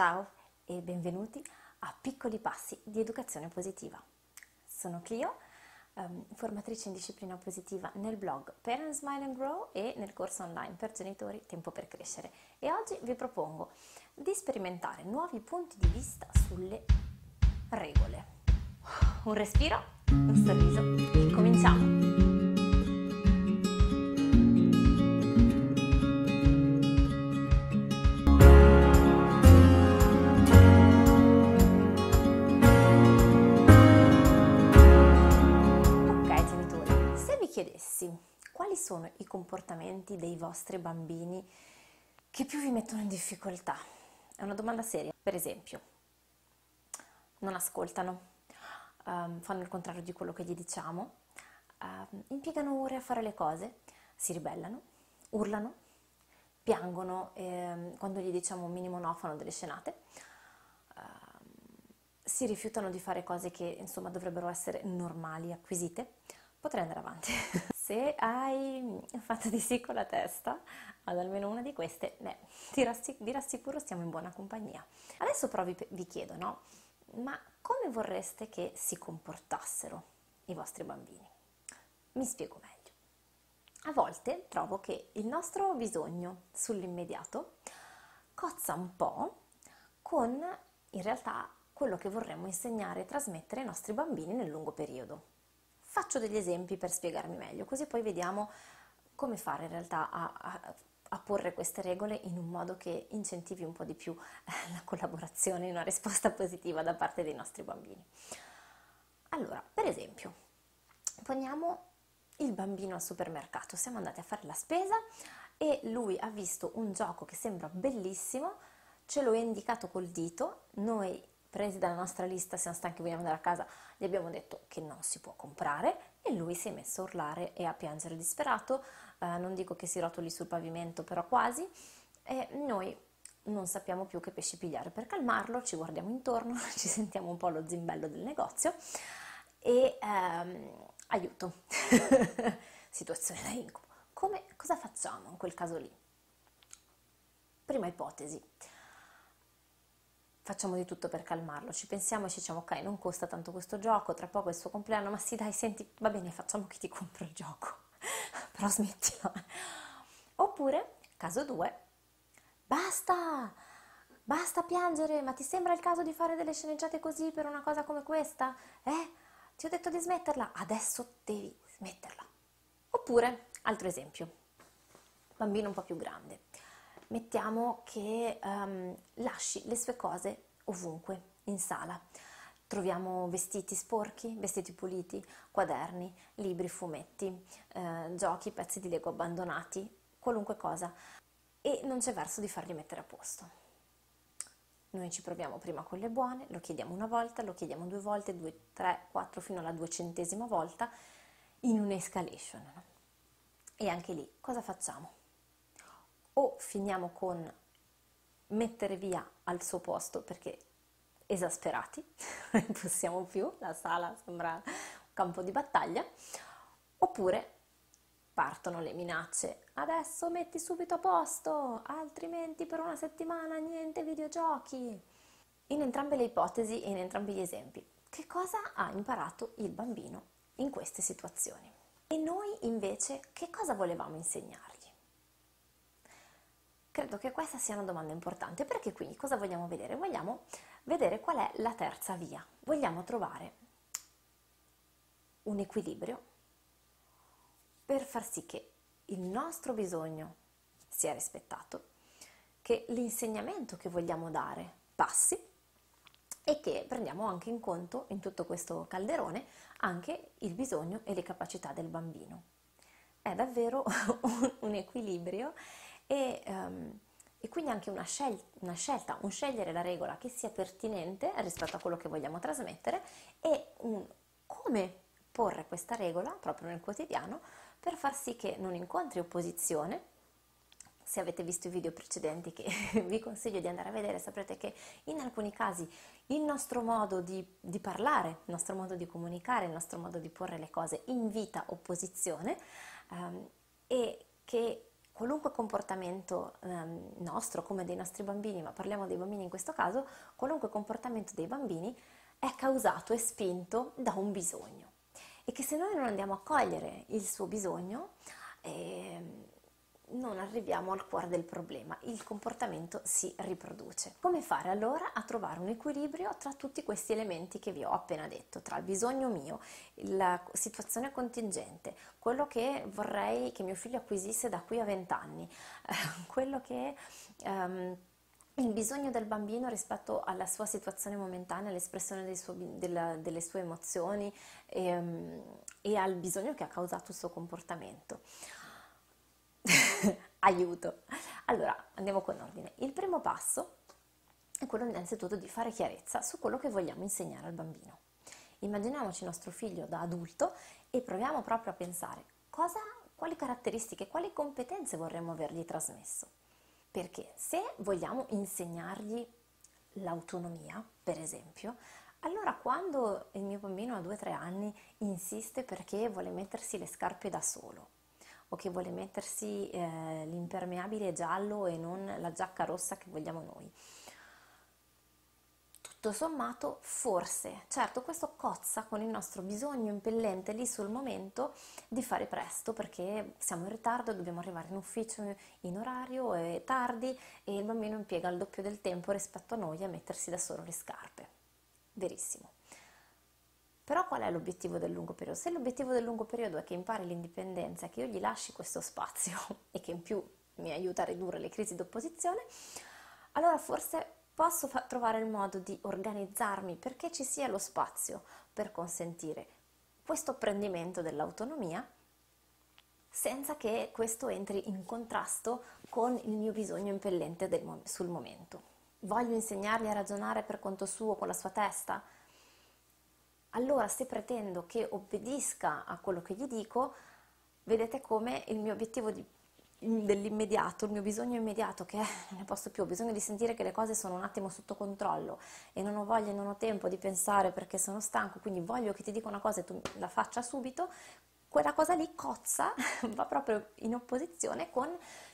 Ciao e benvenuti a Piccoli Passi di Educazione Positiva. Sono Clio, um, formatrice in disciplina positiva nel blog Parents Smile and Grow e nel corso online per genitori Tempo per Crescere e oggi vi propongo di sperimentare nuovi punti di vista sulle regole. Un respiro, un sorriso e cominciamo! Quali sono i comportamenti dei vostri bambini che più vi mettono in difficoltà? È una domanda seria. Per esempio, non ascoltano, um, fanno il contrario di quello che gli diciamo, uh, impiegano ore a fare le cose, si ribellano, urlano, piangono eh, quando gli diciamo un minimo no, fanno delle scenate, uh, si rifiutano di fare cose che insomma dovrebbero essere normali, acquisite potrei andare avanti. Se hai fatto di sì con la testa ad almeno una di queste, beh, ti rassic- vi rassicuro stiamo in buona compagnia. Adesso però vi, vi chiedo, no? Ma come vorreste che si comportassero i vostri bambini? Mi spiego meglio. A volte trovo che il nostro bisogno sull'immediato cozza un po' con in realtà quello che vorremmo insegnare e trasmettere ai nostri bambini nel lungo periodo. Faccio degli esempi per spiegarmi meglio, così poi vediamo come fare in realtà a, a, a porre queste regole in un modo che incentivi un po' di più eh, la collaborazione e una risposta positiva da parte dei nostri bambini. Allora, per esempio, poniamo il bambino al supermercato, siamo andati a fare la spesa e lui ha visto un gioco che sembra bellissimo, ce lo ha indicato col dito, noi presi dalla nostra lista, siamo stanchi, vogliamo andare a casa, gli abbiamo detto che non si può comprare e lui si è messo a urlare e a piangere disperato, eh, non dico che si rotoli sul pavimento, però quasi, e noi non sappiamo più che pesci pigliare. Per calmarlo, ci guardiamo intorno, ci sentiamo un po' lo zimbello del negozio e ehm, aiuto, situazione da incubo. Come, cosa facciamo in quel caso lì? Prima ipotesi, facciamo di tutto per calmarlo, ci pensiamo e ci diciamo ok, non costa tanto questo gioco, tra poco è il suo compleanno, ma sì dai, senti, va bene, facciamo che ti compro il gioco, però smettila. Oppure, caso 2, basta, basta piangere, ma ti sembra il caso di fare delle sceneggiate così per una cosa come questa? Eh? Ti ho detto di smetterla, adesso devi smetterla. Oppure, altro esempio, bambino un po' più grande mettiamo che um, lasci le sue cose ovunque, in sala. Troviamo vestiti sporchi, vestiti puliti, quaderni, libri, fumetti, eh, giochi, pezzi di Lego abbandonati, qualunque cosa. E non c'è verso di farli mettere a posto. Noi ci proviamo prima con le buone, lo chiediamo una volta, lo chiediamo due volte, due, tre, quattro, fino alla duecentesima volta, in un'escalation. E anche lì cosa facciamo? O finiamo con mettere via al suo posto perché esasperati, non possiamo più, la sala sembra un campo di battaglia, oppure partono le minacce, adesso metti subito a posto, altrimenti per una settimana niente videogiochi. In entrambe le ipotesi e in entrambi gli esempi, che cosa ha imparato il bambino in queste situazioni? E noi invece che cosa volevamo insegnargli? Credo che questa sia una domanda importante perché quindi cosa vogliamo vedere? Vogliamo vedere qual è la terza via. Vogliamo trovare un equilibrio per far sì che il nostro bisogno sia rispettato, che l'insegnamento che vogliamo dare passi e che prendiamo anche in conto in tutto questo calderone anche il bisogno e le capacità del bambino. È davvero un equilibrio e, um, e quindi anche una, scel- una, scelta, un scegliere la regola che sia pertinente rispetto a quello che vogliamo trasmettere e un come porre questa regola proprio nel quotidiano per far sì che non incontri opposizione. Se avete visto i video precedenti che vi consiglio di andare a vedere, saprete che in alcuni casi il nostro modo di, di parlare, il nostro modo di comunicare, il nostro modo di porre le cose invita opposizione um, e che qualunque comportamento ehm, nostro, come dei nostri bambini, ma parliamo dei bambini in questo caso, qualunque comportamento dei bambini è causato e spinto da un bisogno. E che se noi non andiamo a cogliere il suo bisogno, eh, non arriviamo al cuore del problema, il comportamento si riproduce. Come fare allora a trovare un equilibrio tra tutti questi elementi che vi ho appena detto, tra il bisogno mio, la situazione contingente, quello che vorrei che mio figlio acquisisse da qui a vent'anni, eh, quello che... Um, il bisogno del bambino rispetto alla sua situazione momentanea, all'espressione delle sue emozioni e, um, e al bisogno che ha causato il suo comportamento. Aiuto! Allora, andiamo con ordine. Il primo passo è quello innanzitutto di fare chiarezza su quello che vogliamo insegnare al bambino. Immaginiamoci nostro figlio da adulto e proviamo proprio a pensare cosa, quali caratteristiche, quali competenze vorremmo avergli trasmesso. Perché se vogliamo insegnargli l'autonomia, per esempio, allora quando il mio bambino a 2-3 anni insiste perché vuole mettersi le scarpe da solo, o che vuole mettersi eh, l'impermeabile giallo e non la giacca rossa che vogliamo noi. Tutto sommato, forse, certo, questo cozza con il nostro bisogno impellente lì sul momento di fare presto perché siamo in ritardo, dobbiamo arrivare in ufficio in orario, è tardi e il bambino impiega il doppio del tempo rispetto a noi a mettersi da solo le scarpe. Verissimo. Però qual è l'obiettivo del lungo periodo? Se l'obiettivo del lungo periodo è che impari l'indipendenza, che io gli lasci questo spazio e che in più mi aiuta a ridurre le crisi d'opposizione, allora forse posso fa- trovare il modo di organizzarmi perché ci sia lo spazio per consentire questo apprendimento dell'autonomia senza che questo entri in contrasto con il mio bisogno impellente mo- sul momento. Voglio insegnargli a ragionare per conto suo con la sua testa? Allora se pretendo che obbedisca a quello che gli dico, vedete come il mio obiettivo di, dell'immediato, il mio bisogno immediato, che non ne posso più, ho bisogno di sentire che le cose sono un attimo sotto controllo e non ho voglia, non ho tempo di pensare perché sono stanco, quindi voglio che ti dica una cosa e tu la faccia subito, quella cosa lì cozza, va proprio in opposizione con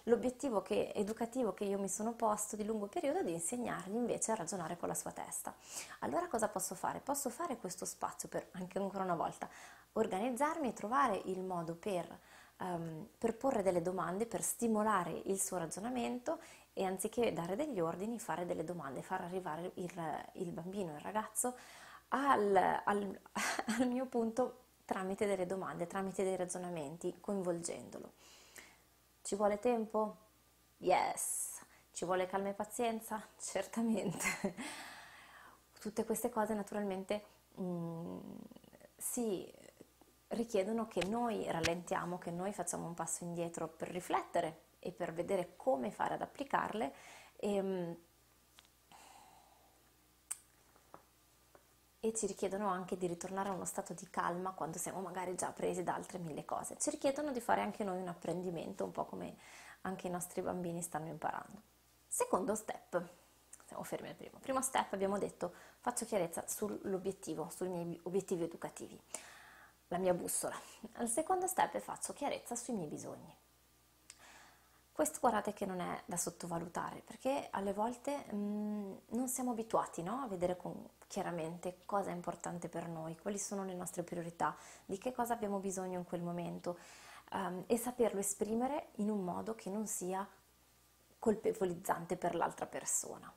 l'obiettivo che, educativo che io mi sono posto di lungo periodo di insegnargli invece a ragionare con la sua testa. Allora cosa posso fare? Posso fare questo spazio per, anche ancora una volta, organizzarmi e trovare il modo per, um, per porre delle domande, per stimolare il suo ragionamento e anziché dare degli ordini, fare delle domande, far arrivare il, il bambino, il ragazzo al, al, al mio punto tramite delle domande, tramite dei ragionamenti, coinvolgendolo. Ci vuole tempo? Yes. Ci vuole calma e pazienza? Certamente. Tutte queste cose naturalmente mm, si richiedono che noi rallentiamo, che noi facciamo un passo indietro per riflettere e per vedere come fare ad applicarle e, e ci richiedono anche di ritornare a uno stato di calma quando siamo magari già presi da altre mille cose. Ci richiedono di fare anche noi un apprendimento, un po' come anche i nostri bambini stanno imparando. Secondo step, siamo fermi al primo. Primo step abbiamo detto faccio chiarezza sull'obiettivo, sui miei obiettivi educativi, la mia bussola. Al secondo step faccio chiarezza sui miei bisogni. Questo guardate che non è da sottovalutare perché alle volte mh, mm, non siamo abituati no? a vedere con, chiaramente cosa è importante per noi, quali sono le nostre priorità, di che cosa abbiamo bisogno in quel momento um, e saperlo esprimere in un modo che non sia colpevolizzante per l'altra persona.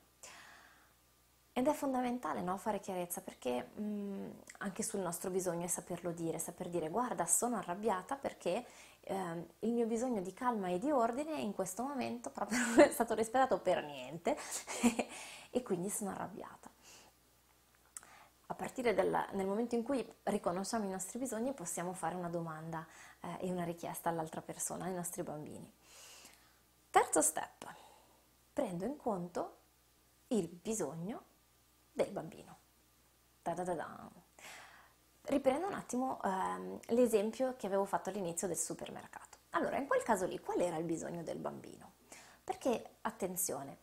Ed è fondamentale no, fare chiarezza perché mh, mm, anche sul nostro bisogno è saperlo dire, saper dire guarda sono arrabbiata perché eh, il mio bisogno di calma e di ordine in questo momento proprio non è stato rispettato per niente e quindi sono arrabbiata. A partire dal, momento in cui riconosciamo i nostri bisogni possiamo fare una domanda eh, e una richiesta all'altra persona, ai nostri bambini. Terzo step, prendo in conto il bisogno del bambino. Da da da Riprendo un attimo ehm, l'esempio che avevo fatto all'inizio del supermercato. Allora, in quel caso lì, qual era il bisogno del bambino? Perché, attenzione,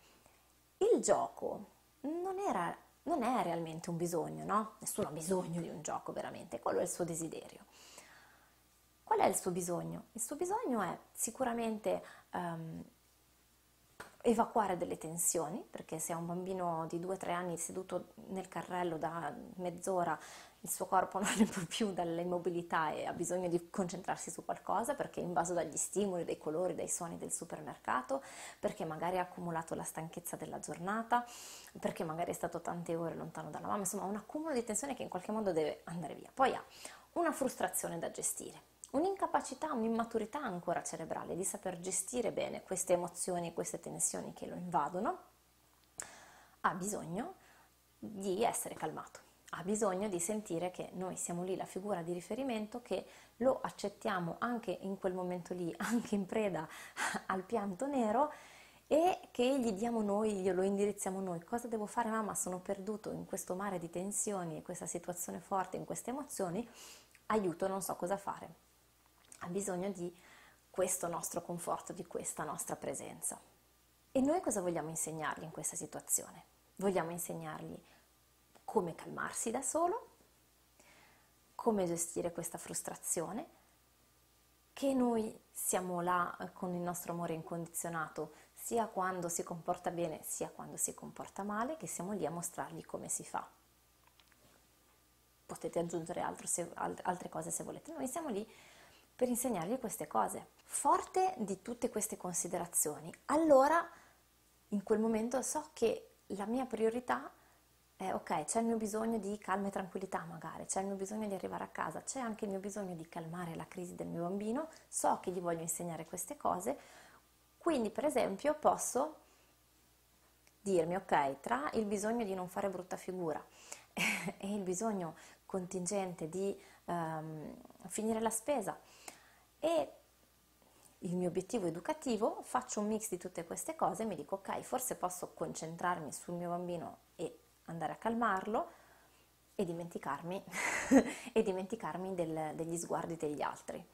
il gioco non, era, non è realmente un bisogno, no? Nessuno ha bisogno di un gioco veramente, quello è il suo desiderio. Qual è il suo bisogno? Il suo bisogno è sicuramente um, evacuare delle tensioni, perché se ha un bambino di 2-3 anni seduto nel carrello da mezz'ora, il suo corpo non ne può più dall'immobilità e ha bisogno di concentrarsi su qualcosa perché è invaso dagli stimoli, dai colori, dai suoni del supermercato, perché magari ha accumulato la stanchezza della giornata, perché magari è stato tante ore lontano dalla mamma, insomma un accumulo di tensione che in qualche modo deve andare via. Poi ha una frustrazione da gestire un'incapacità, un'immaturità ancora cerebrale di saper gestire bene queste emozioni, queste tensioni che lo invadono, ha bisogno di essere calmato, ha bisogno di sentire che noi siamo lì la figura di riferimento, che lo accettiamo anche in quel momento lì, anche in preda al pianto nero e che gli diamo noi, glielo indirizziamo noi. Cosa devo fare mamma? Sono perduto in questo mare di tensioni, in questa situazione forte, in queste emozioni, aiuto, non so cosa fare ha bisogno di questo nostro conforto, di questa nostra presenza. E noi cosa vogliamo insegnargli in questa situazione? Vogliamo insegnargli come calmarsi da solo, come gestire questa frustrazione, che noi siamo là con il nostro amore incondizionato sia quando si comporta bene sia quando si comporta male, che siamo lì a mostrargli come si fa. Potete aggiungere se, altre cose se volete, noi siamo lì per insegnargli queste cose. Forte di tutte queste considerazioni, allora in quel momento so che la mia priorità è ok, c'è il mio bisogno di calma e tranquillità magari, c'è il mio bisogno di arrivare a casa, c'è anche il mio bisogno di calmare la crisi del mio bambino, so che gli voglio insegnare queste cose, quindi per esempio posso dirmi ok, tra il bisogno di non fare brutta figura e il bisogno contingente di um, finire la spesa e il mio obiettivo educativo, faccio un mix di tutte queste cose e mi dico ok, forse posso concentrarmi sul mio bambino e andare a calmarlo e dimenticarmi, e dimenticarmi del, degli sguardi degli altri.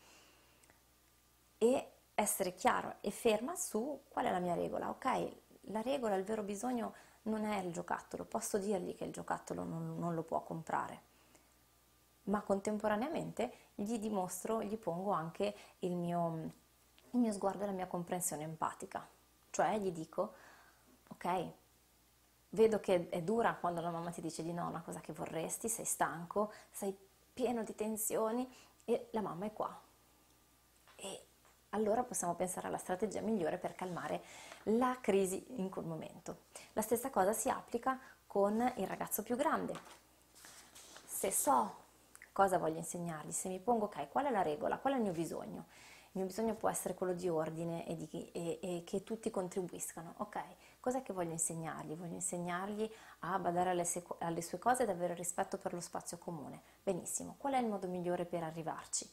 E essere chiaro e ferma su qual è la mia regola. Ok, la regola, il vero bisogno non è il giocattolo, posso dirgli che il giocattolo non, non lo può comprare ma contemporaneamente gli dimostro, gli pongo anche il mio, il mio sguardo e la mia comprensione empatica. Cioè gli dico, ok, vedo che è dura quando la mamma ti dice di no, una cosa che vorresti, sei stanco, sei pieno di tensioni e la mamma è qua. E allora possiamo pensare alla strategia migliore per calmare la crisi in quel momento. La stessa cosa si applica con il ragazzo più grande. Se so cosa voglio insegnargli? Se mi pongo, ok, qual è la regola? Qual è il mio bisogno? Il mio bisogno può essere quello di ordine e, di, e, e che tutti contribuiscano. Ok, cos'è che voglio insegnargli? Voglio insegnargli a badare alle, se, alle sue cose ed avere rispetto per lo spazio comune. Benissimo, qual è il modo migliore per arrivarci?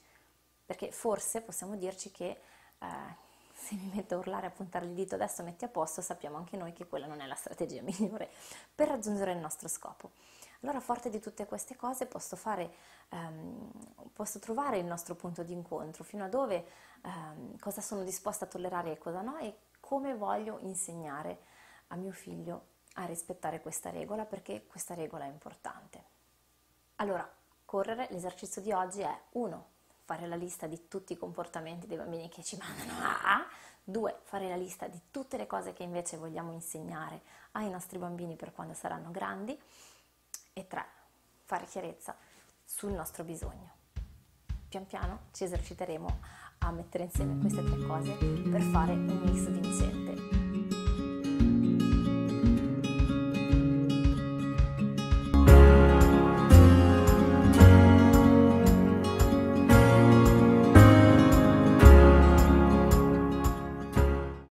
Perché forse possiamo dirci che eh, se mi metto a urlare a puntare il dito adesso metti a posto, sappiamo anche noi che quella non è la strategia migliore per raggiungere il nostro scopo. Allora, forte di tutte queste cose, posso, fare, ehm, posso trovare il nostro punto di incontro, fino a dove, ehm, cosa sono disposta a tollerare e cosa no, e come voglio insegnare a mio figlio a rispettare questa regola, perché questa regola è importante. Allora, correre, l'esercizio di oggi è 1. Fare la lista di tutti i comportamenti dei bambini che ci mandano a 2. Fare la lista di tutte le cose che invece vogliamo insegnare ai nostri bambini per quando saranno grandi e tre, fare chiarezza sul nostro bisogno. Pian piano ci eserciteremo a mettere insieme queste tre cose per fare un mix vincente.